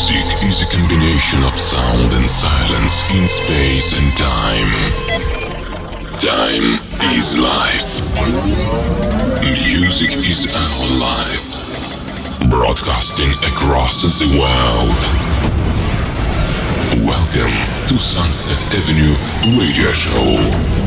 Music is a combination of sound and silence in space and time. Time is life. Music is our life. Broadcasting across the world. Welcome to Sunset Avenue Radio Show.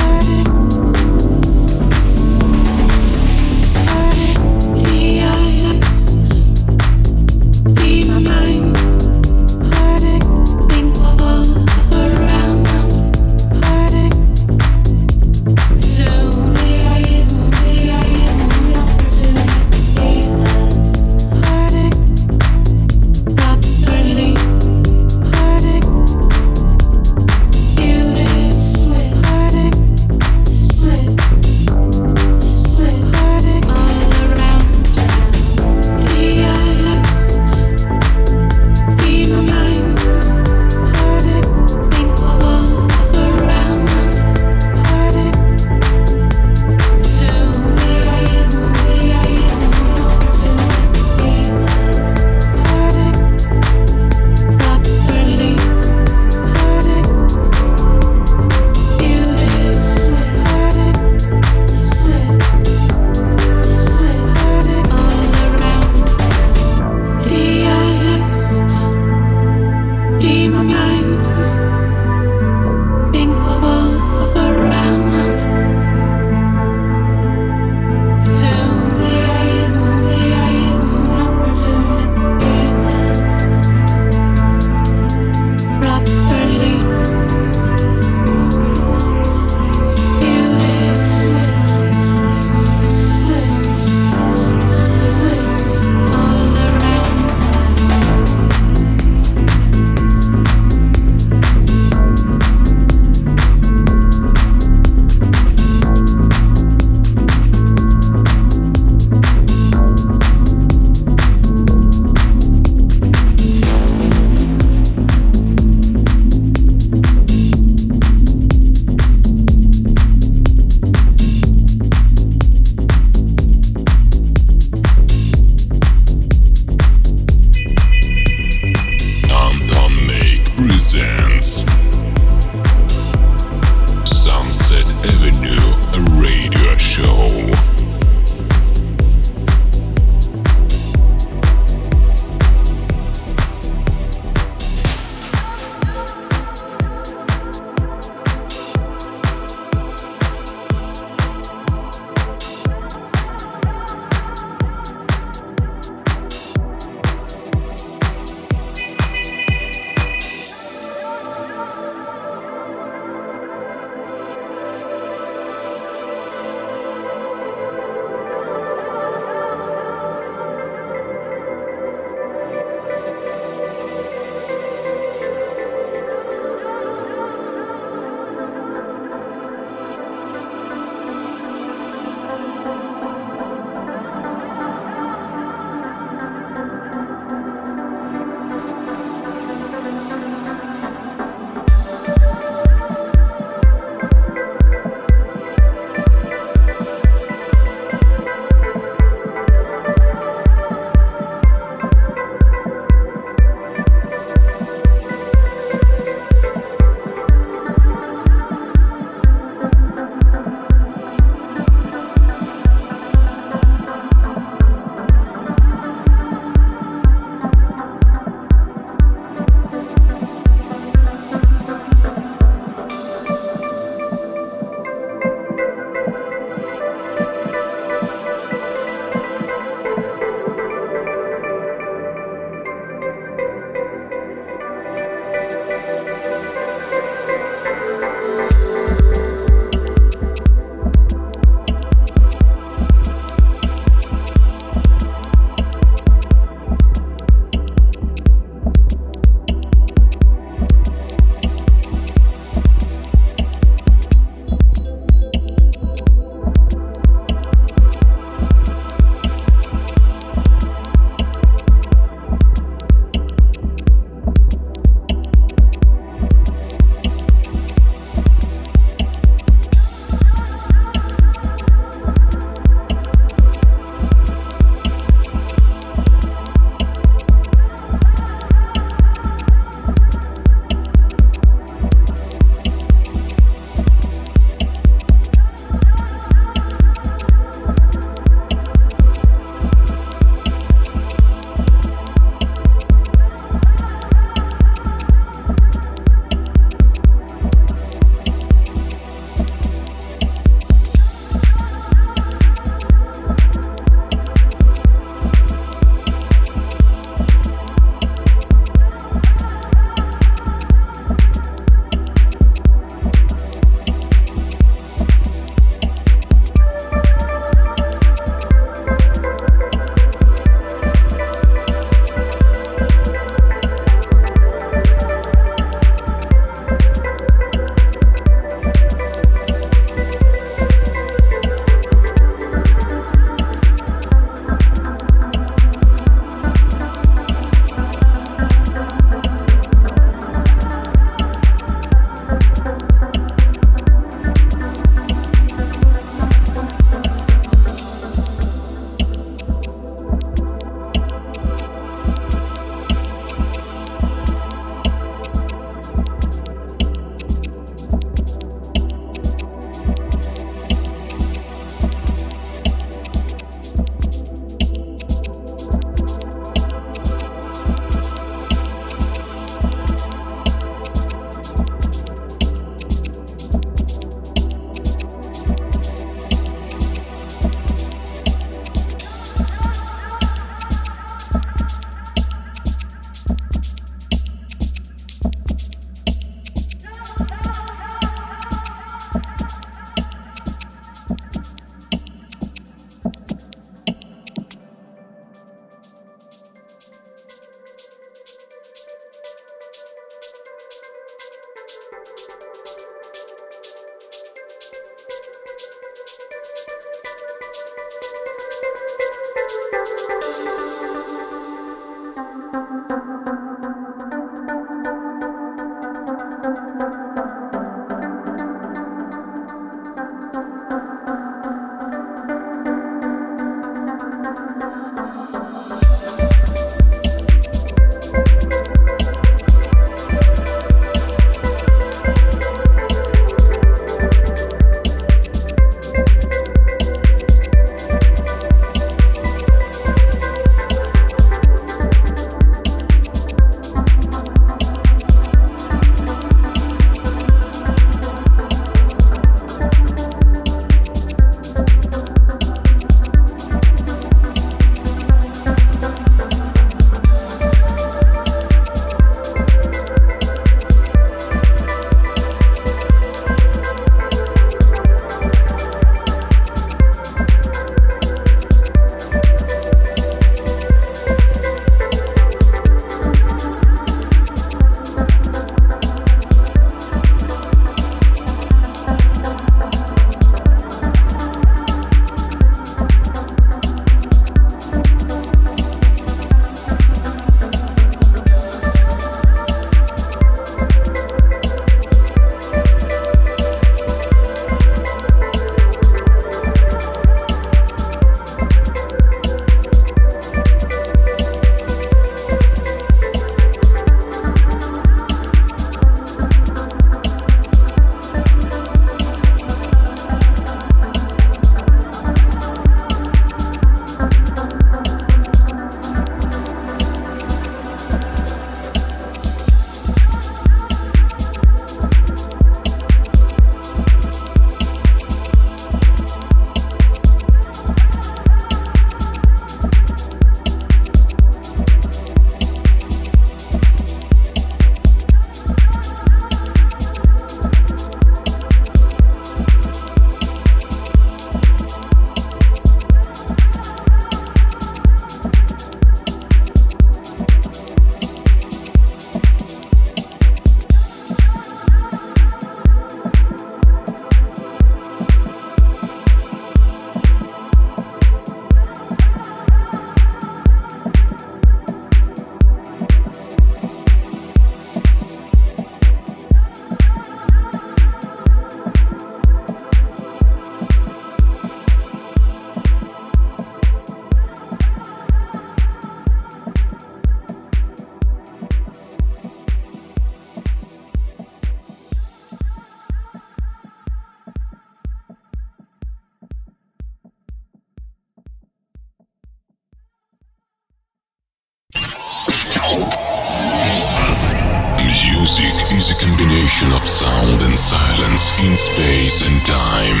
Music is a combination of sound and silence in space and time.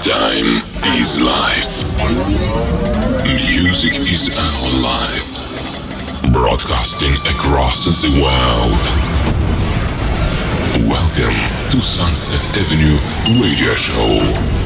Time is life. Music is our life. Broadcasting across the world. Welcome to Sunset Avenue Radio Show.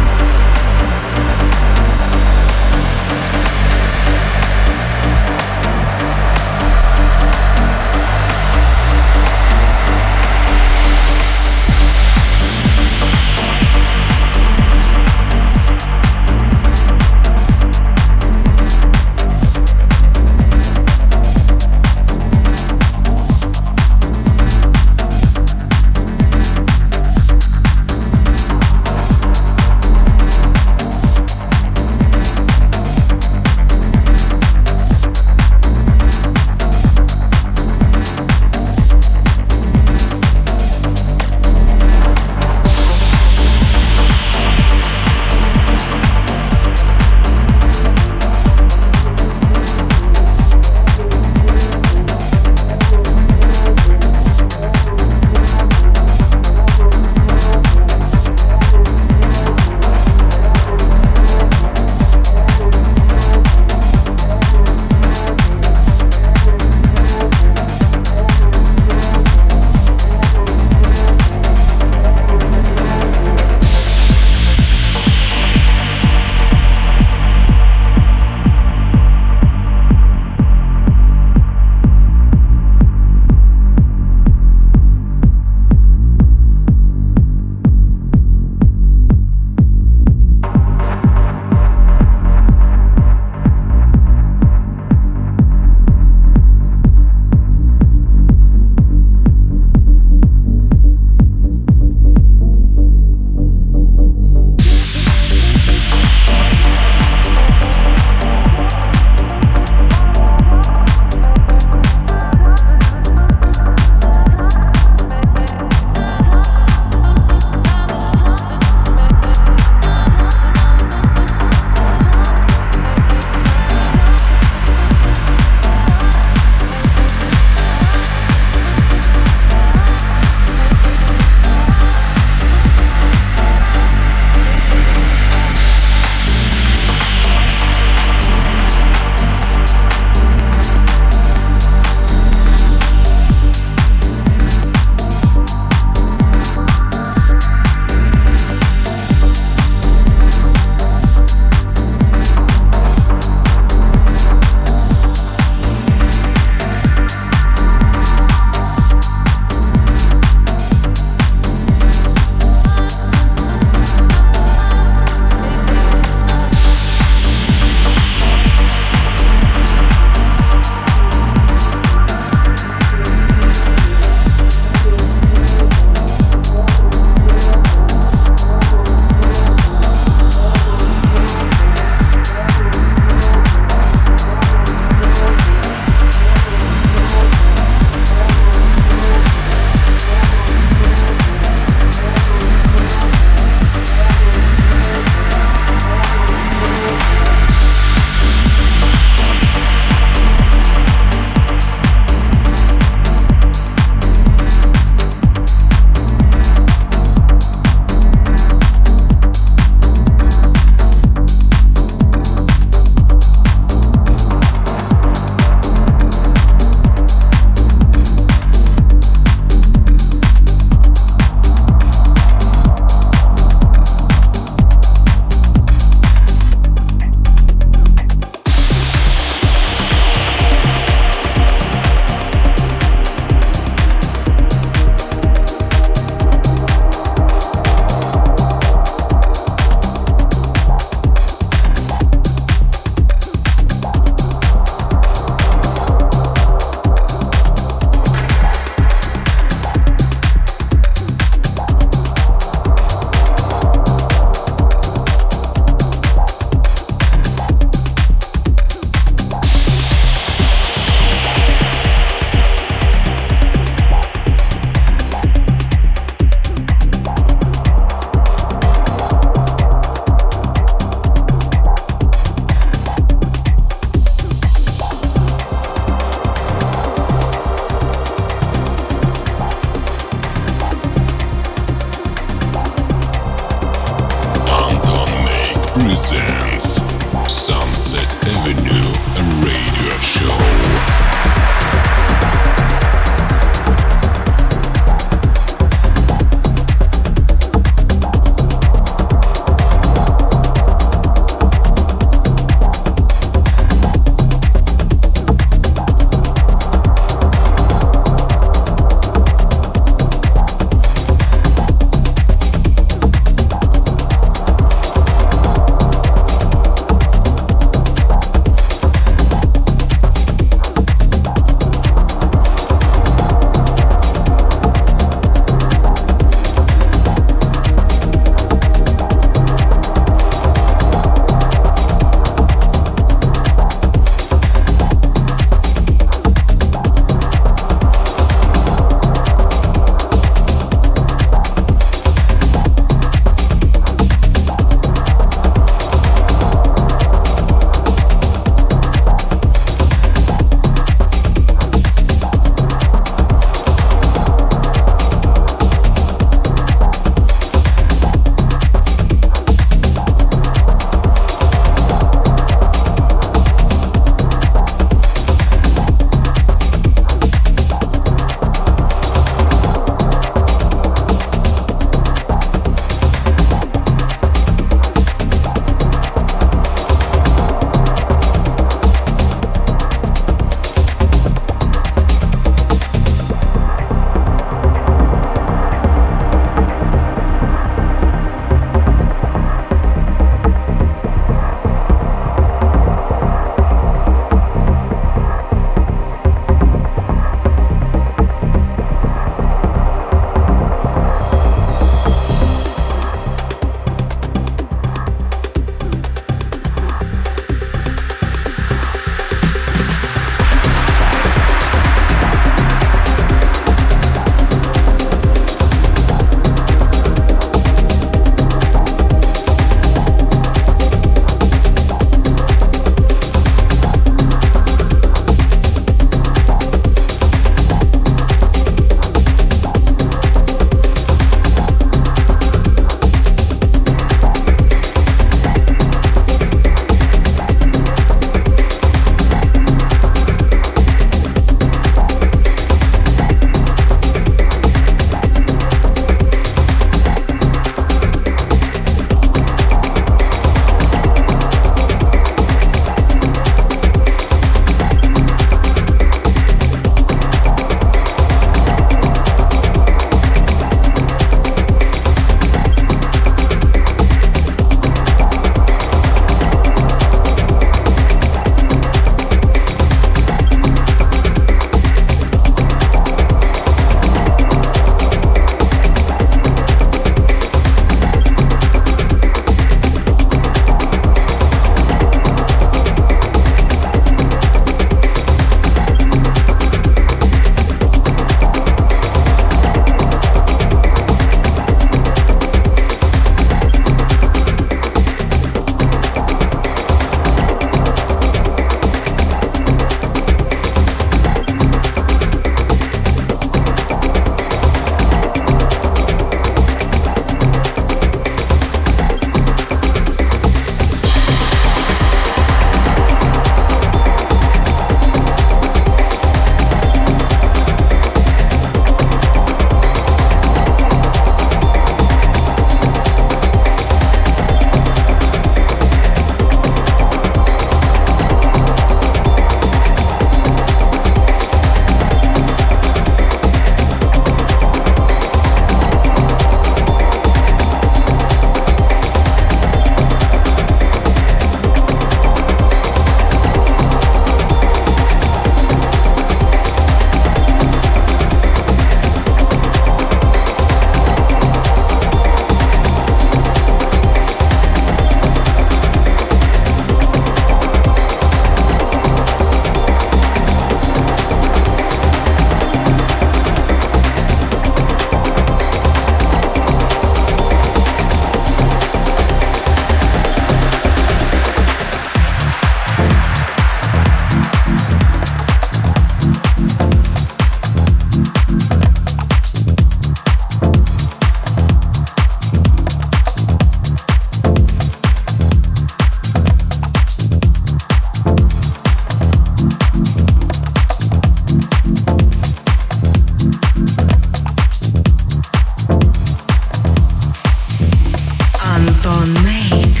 on Make.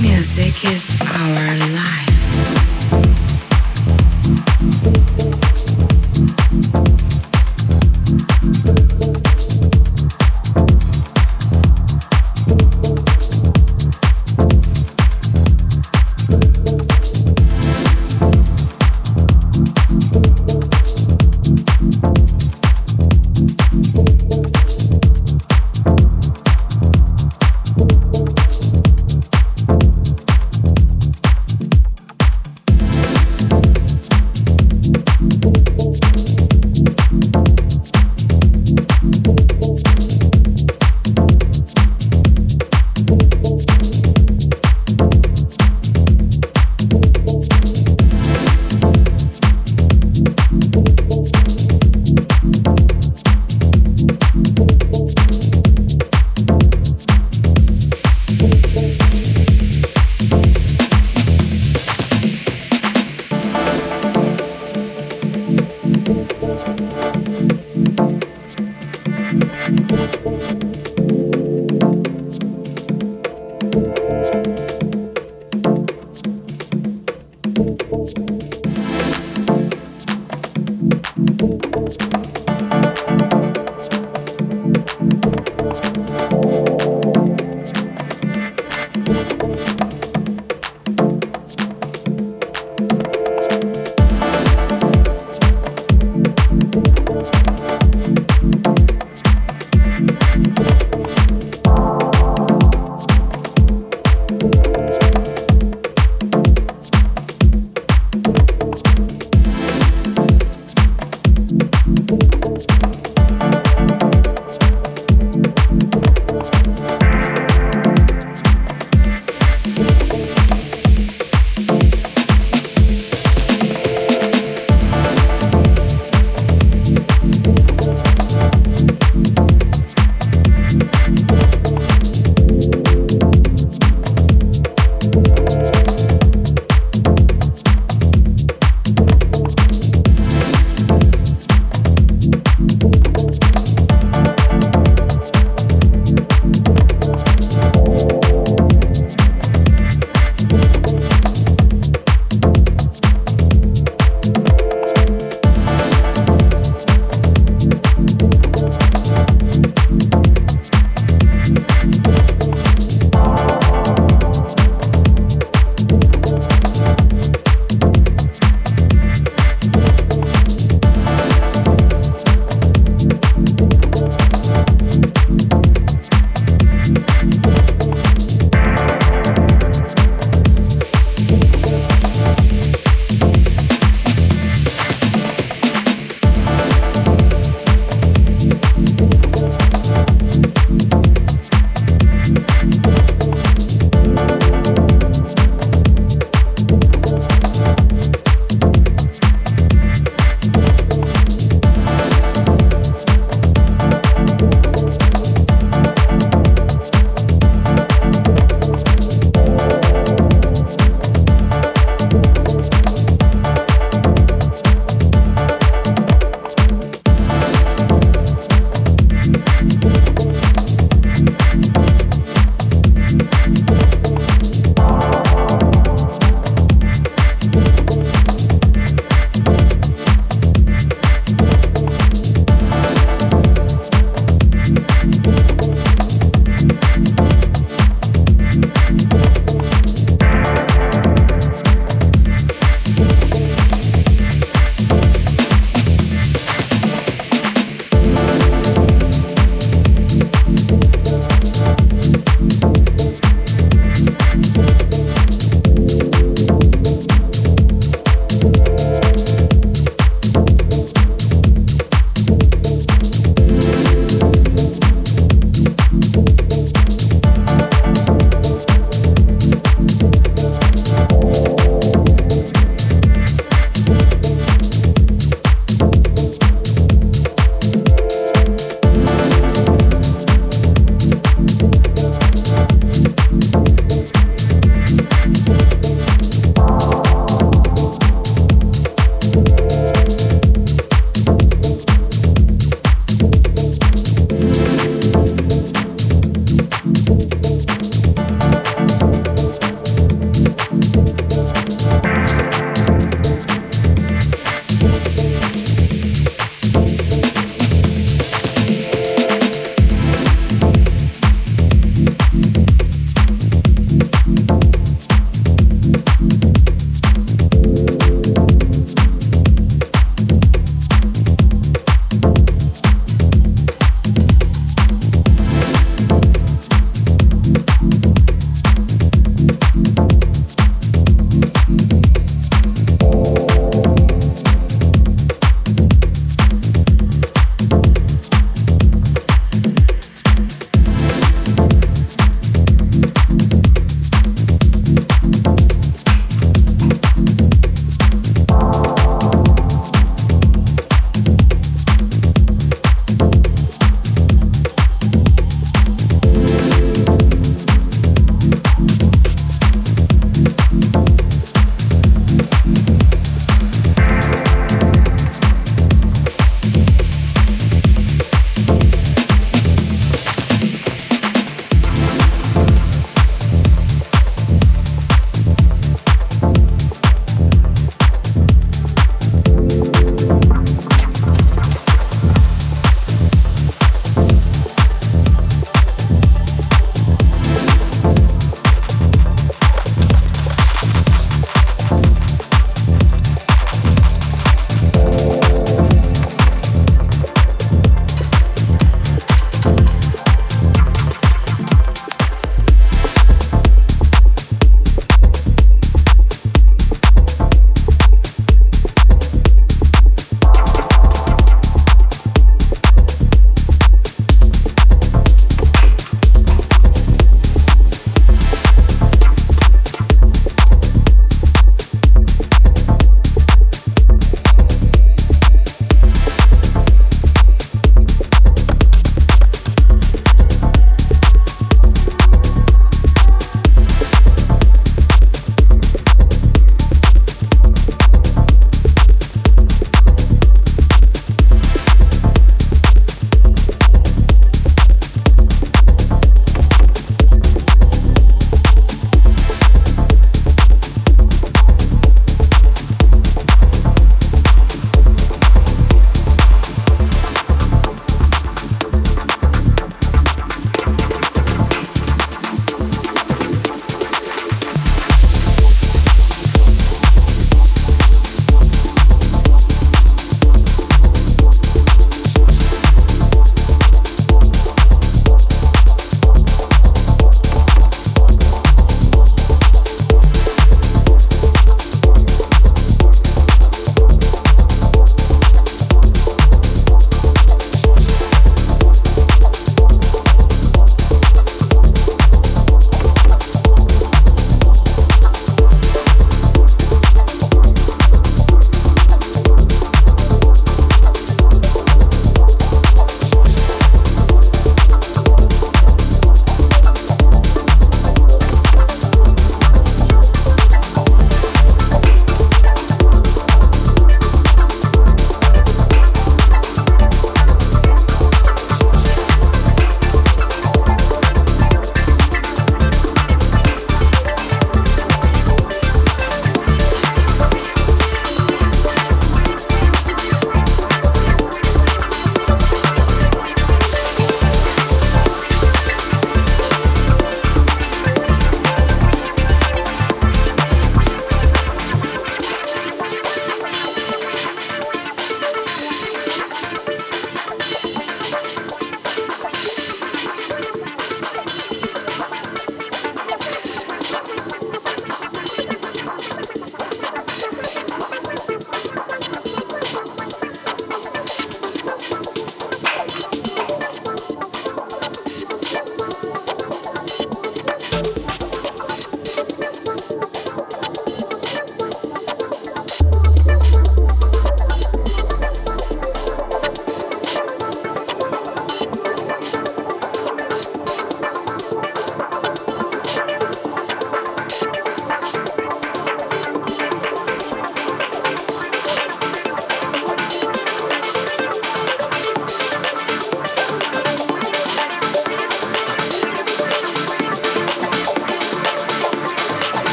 Music is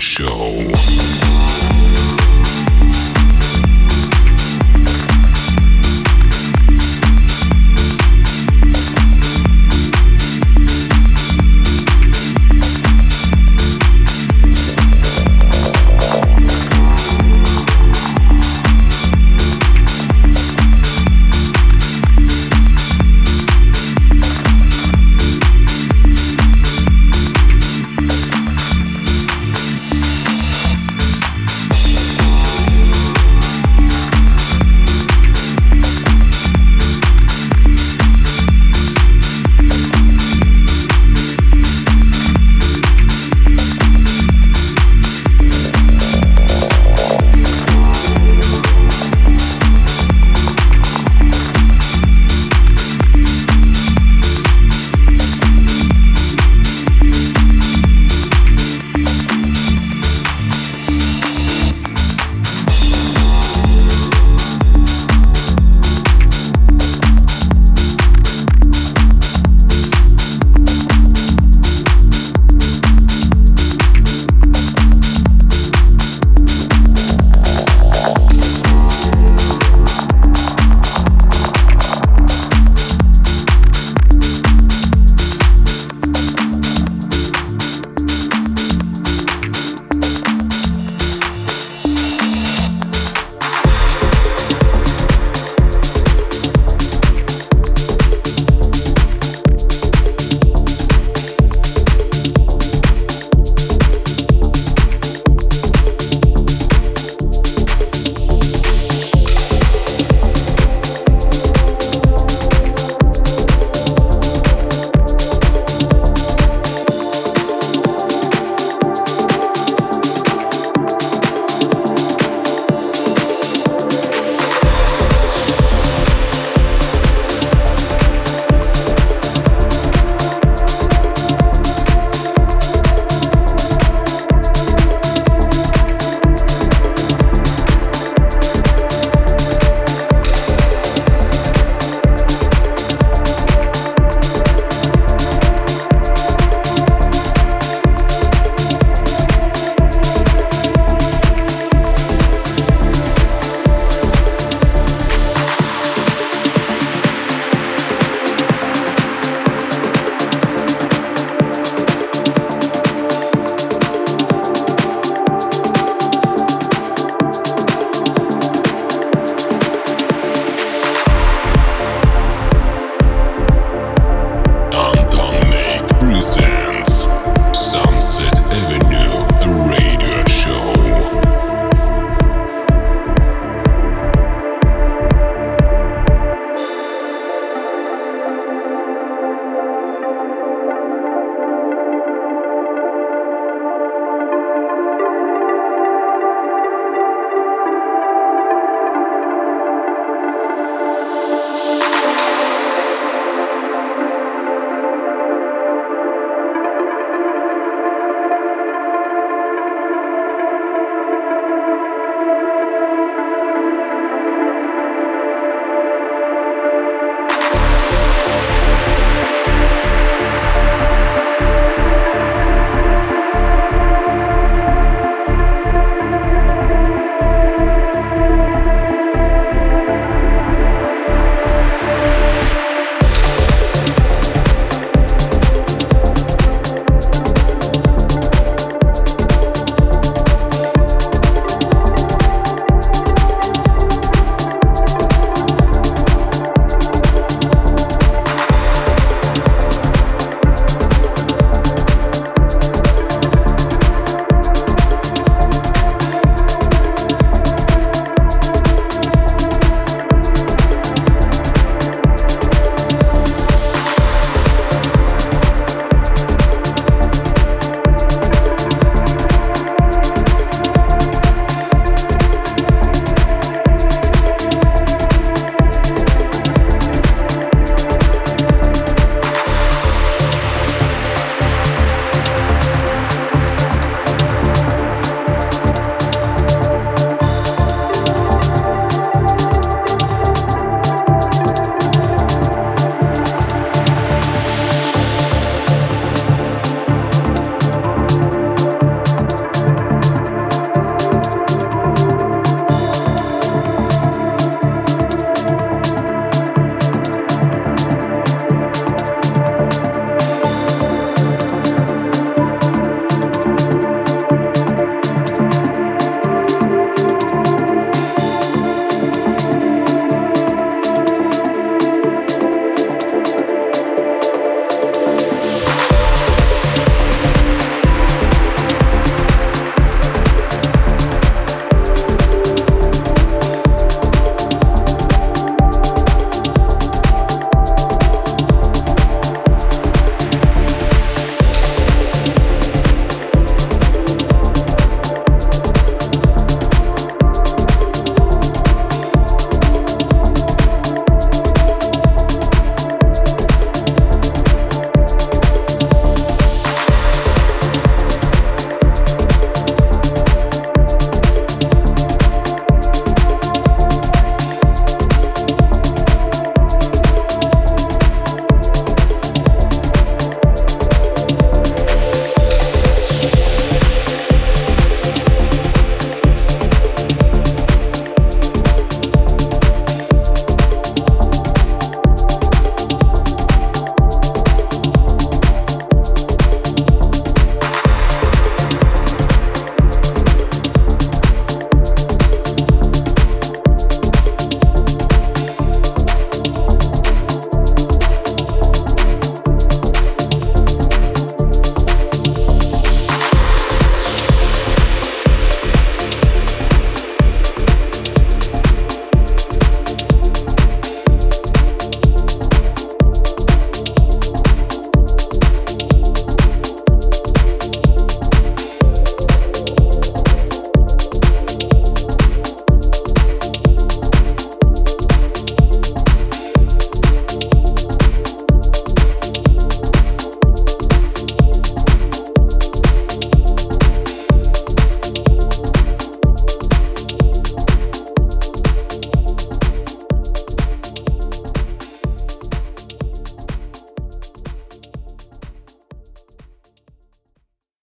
Show.